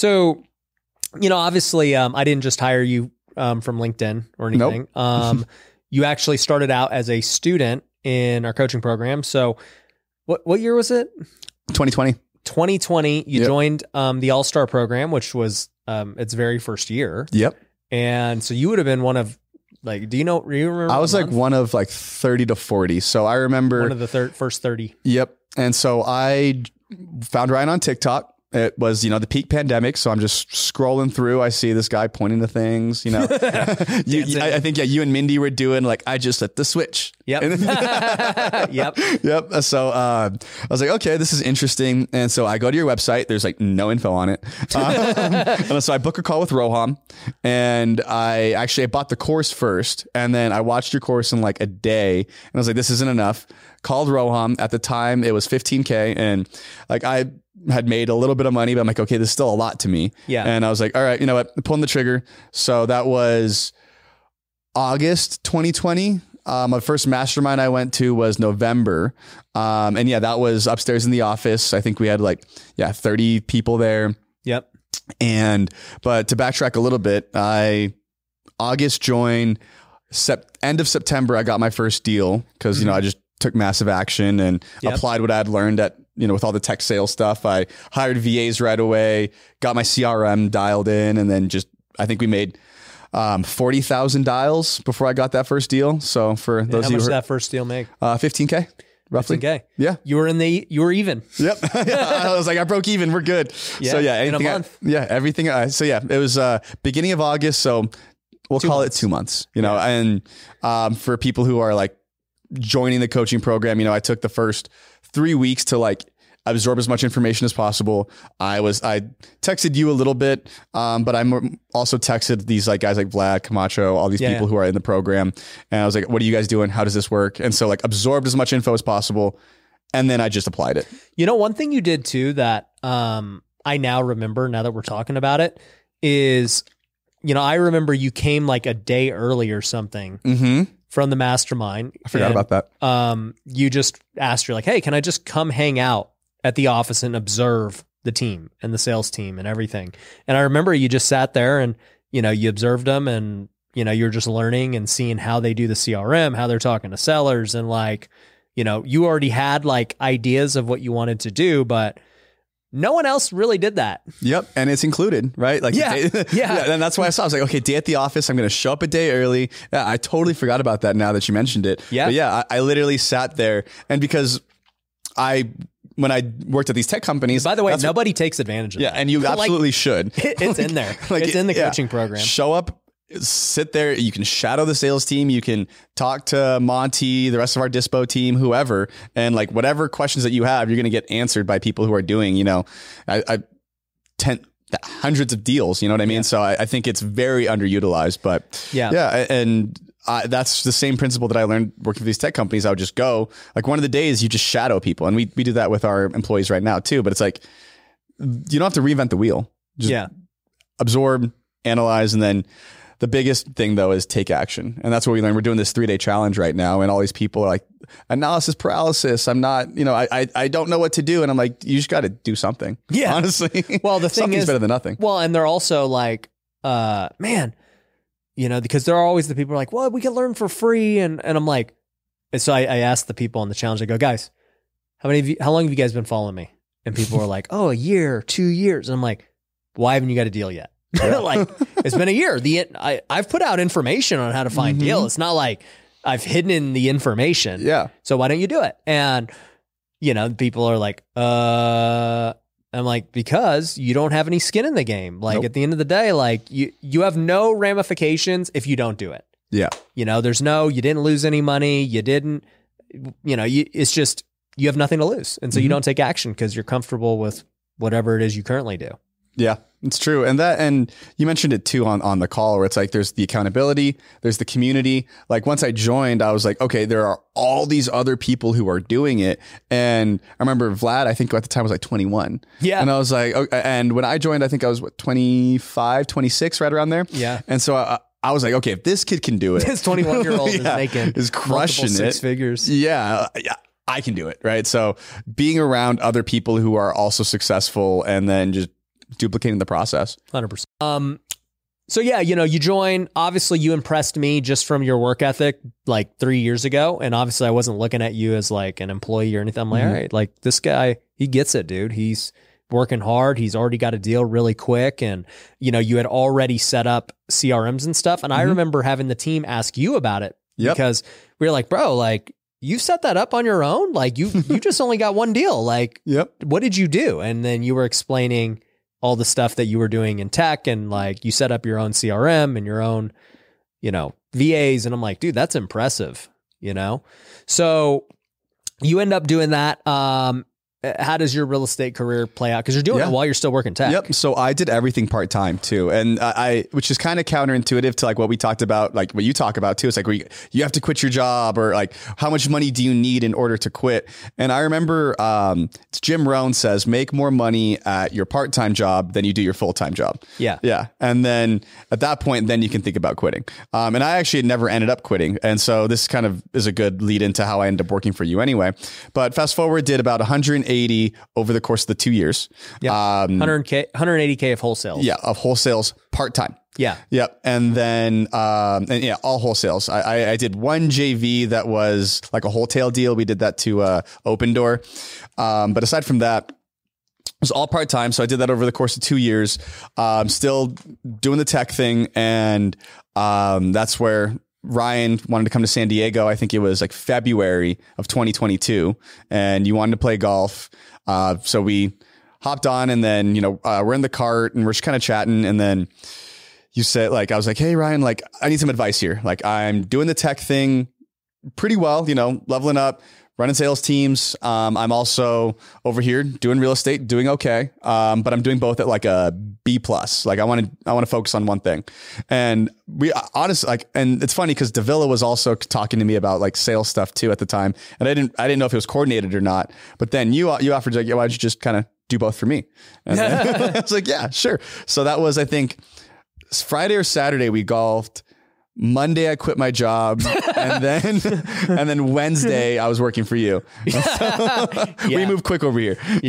So, you know, obviously, um, I didn't just hire you um, from LinkedIn or anything. Um, you actually started out as a student in our coaching program. So, what what year was it? 2020. 2020. You Yep. joined um, the All Star program, which was um, its very first year, Yep. and so you would have been one of like, do you know? Do you remember? I was like month? one of like 30 to 40. So I remember. one of the thir- first thirty. Yep. And so I found Ryan on TikTok. It was, you know, the peak pandemic. So I'm just scrolling through. I see this guy pointing to things, you know. you, I, I think, yeah, you and Mindy were doing like, I just hit the switch. Yep. Yep. yep. So uh, I was like, okay, this is interesting. And so I go to your website. There's like no info on it. Um, and so I book a call with Roham, and I actually I bought the course first, and then I watched your course in like a day, and I was like, this isn't enough. Called Roham. At the time, it was 15k, and like I had made a little bit of money, but I'm like, okay, this is still a lot to me. Yeah. And I was like, all right, you know what? Pulling the trigger. So that was August 2020. Um, my first mastermind I went to was November. Um, and yeah, that was upstairs in the office. I think we had like, yeah, 30 people there. Yep. And, but to backtrack a little bit, I, August joined, sep- end of September, I got my first deal because, you know, I just took massive action and Yep. applied what I had learned at, you know, with all the tech sales stuff. I hired VAs right away, got my CRM dialed in, and then just, I think we made, um, 40,000 dials before I got that first deal. So for those How of you much heard, that first deal make? uh, 15K roughly. 15K. Yeah. You were in the. You were even. Yep. I was like, I broke even. We're good. Yeah, so yeah, in a anything I- yeah, everything. I, so yeah, it was uh, beginning of August. So we'll call months. it two months. You know, and um, for people who are like joining the coaching program, you know, I took the first three weeks to like absorb as much information as possible. I was I texted you a little bit, um, but I more- also texted these like guys like Vlad Camacho, all these Yeah, people yeah. who are in the program, and I was like, "What are you guys doing? How does this work?" And so like absorbed as much info as possible, and then I just applied it. You know, one thing you did too that um, I now remember now that we're talking about it is, you know, I remember you came like a day early or something Mm-hmm. from the mastermind. I forgot and, about that. Um, you just asked her like, "Hey, can I just come hang out at the office and observe the team and the sales team and everything?" And I remember you just sat there and you know you observed them and you know you're just learning and seeing how they do the CRM, how they're talking to sellers, and like you know you already had like ideas of what you wanted to do, but no one else really did that. Yep, and it's included, right? Like, Yeah, day- yeah. And that's why I saw. I was like, okay, day at the office. I'm going to show up a day early. Yeah, I totally forgot about that. Now that you mentioned it, Yeah. but yeah, I, I literally sat there, and because I, when I worked at these tech companies, By the way, nobody takes advantage of it. yeah, that. and you Like, absolutely should. it's in there. Like, it's in the yeah. coaching program. Show up, sit there. You can shadow the sales team. You can talk to Monty, the rest of our dispo team, whoever, and like whatever questions that you have, you're going to get answered by people who are doing, you know, I, I ten, hundreds of deals. You know what I mean? So I, I think it's very underutilized, but Yeah. yeah, and. I, that's the same principle that I learned working for these tech companies. I would just go like one of the days you just shadow people, and we we do that with our employees right now too. But it's like you don't have to reinvent the wheel. Just yeah. absorb, analyze, and then the biggest thing though is take action. And that's what we learned. We're doing this three day challenge right now, and all these people are like analysis paralysis. I'm not, you know, I I, I don't know what to do, and I'm like, you just got to do something. Yeah. honestly. Well, the thing is- better than nothing. Well, and they're also like, uh, man, you know, because there are always the people who are like, well, we can learn for free. And, and I'm like, and so I, I asked the people on the challenge, I go, guys, how many of you, how long have you guys been following me? And people are like, oh, a year, two years. And I'm like, why haven't you got a deal yet? like, it's been a year. The, I, I've put out information on how to find Mhm. deal. It's not like I've hidden in the information. Yeah, So why don't you do it? And you know, people are like, uh I'm like, because you don't have any skin in the game. Like Nope. at the end of the day, like you you have no ramifications if you don't do it. yeah, You know, there's no you didn't lose any money, you didn't you know, you, it's just you have nothing to lose. And so you Mhm. don't take action because you're comfortable with whatever it is you currently do. Yeah. It's true, and that and you mentioned it too on on the call where it's like there's the accountability, there's the community. Like once I joined, I was like, okay, there are all these other people who are doing it, and I remember Vlad. I think at the time was like 21. Yeah. And I was like, okay. and when I joined, I think I was what, 25, 26, right around there. Yeah. And so I, I was like, okay, if this kid can do it, This 21 year old is making is crushing six it. figures. yeah, yeah, I can do it. Right. So being around other people who are also successful and then just duplicating the process. Hundred percent. Um, so yeah, you know, you join. Obviously, you impressed me just from your work ethic, like three years ago, and obviously, I wasn't looking at you as like an employee or anything. I'm like, Mhm. all right, like this guy, he gets it, dude. He's working hard. He's already got a deal really quick, and you know, you had already set up CRMs and stuff. And I Mhm. remember having the team ask you about it Yep. because we were like, bro, like you set that up on your own. Like you, you just only got one deal. Like Yep. what did you do? And then you were explaining all the stuff that you were doing in tech and like you set up your own CRM and your own, you know, VAs. And I'm like, dude, that's impressive, you know? So you end up doing that. Um, how does your real estate career play out? Because you're doing Yeah. it while you're still working tech. Yep. So I did everything part time too, and I, which is kind of counterintuitive to like what we talked about, like what you talk about too. It's like we, you have to quit your job, or like how much money do you need in order to quit? And I remember um, Jim Rohn says make more money at your part time job than you do your full time job. Yeah. Yeah. And then at that point, then you can think about quitting. Um, and I actually never ended up quitting. And so this kind of is a good lead into how I ended up working for you anyway. But fast forward, did about 180 over the course of the two years. Yeah. Um, 100K, 180K of wholesale. yeah, of wholesales part time. Yeah. Yep. And then, um, and yeah, all wholesales. I, I, I did one JV that was like a wholesale deal. We did that to uh, Opendoor. Um, but aside from that, it was all part time. So I did that over the course of two years. Um, still doing the tech thing. And um, that's where Ryan wanted to come to San Diego. I think it was like February of 2022. And you wanted to play golf. Uh, so we hopped on and then, you know, uh, we're in the cart and we're just kind of chatting. And then, you said like I was like, hey Ryan, like I need some advice here. Like I'm doing the tech thing pretty well, you know, leveling up, running sales teams. Um, I'm also over here doing real estate, doing okay. Um, but I'm doing both at like a B plus. Like I want to, I want to focus on one thing. And we honestly like, and it's funny because Davila was also talking to me about like sales stuff too at the time, and I didn't, I didn't know if it was coordinated or not. But then you, uh, you offered like, yeah, why don't you just kind of do both for me? And then I was like, yeah, sure. So that was, I think. Friday or Saturday we golfed. Monday I quit my job, and then and then Wednesday I was working for you. We Yeah. moved quick over here. Yeah.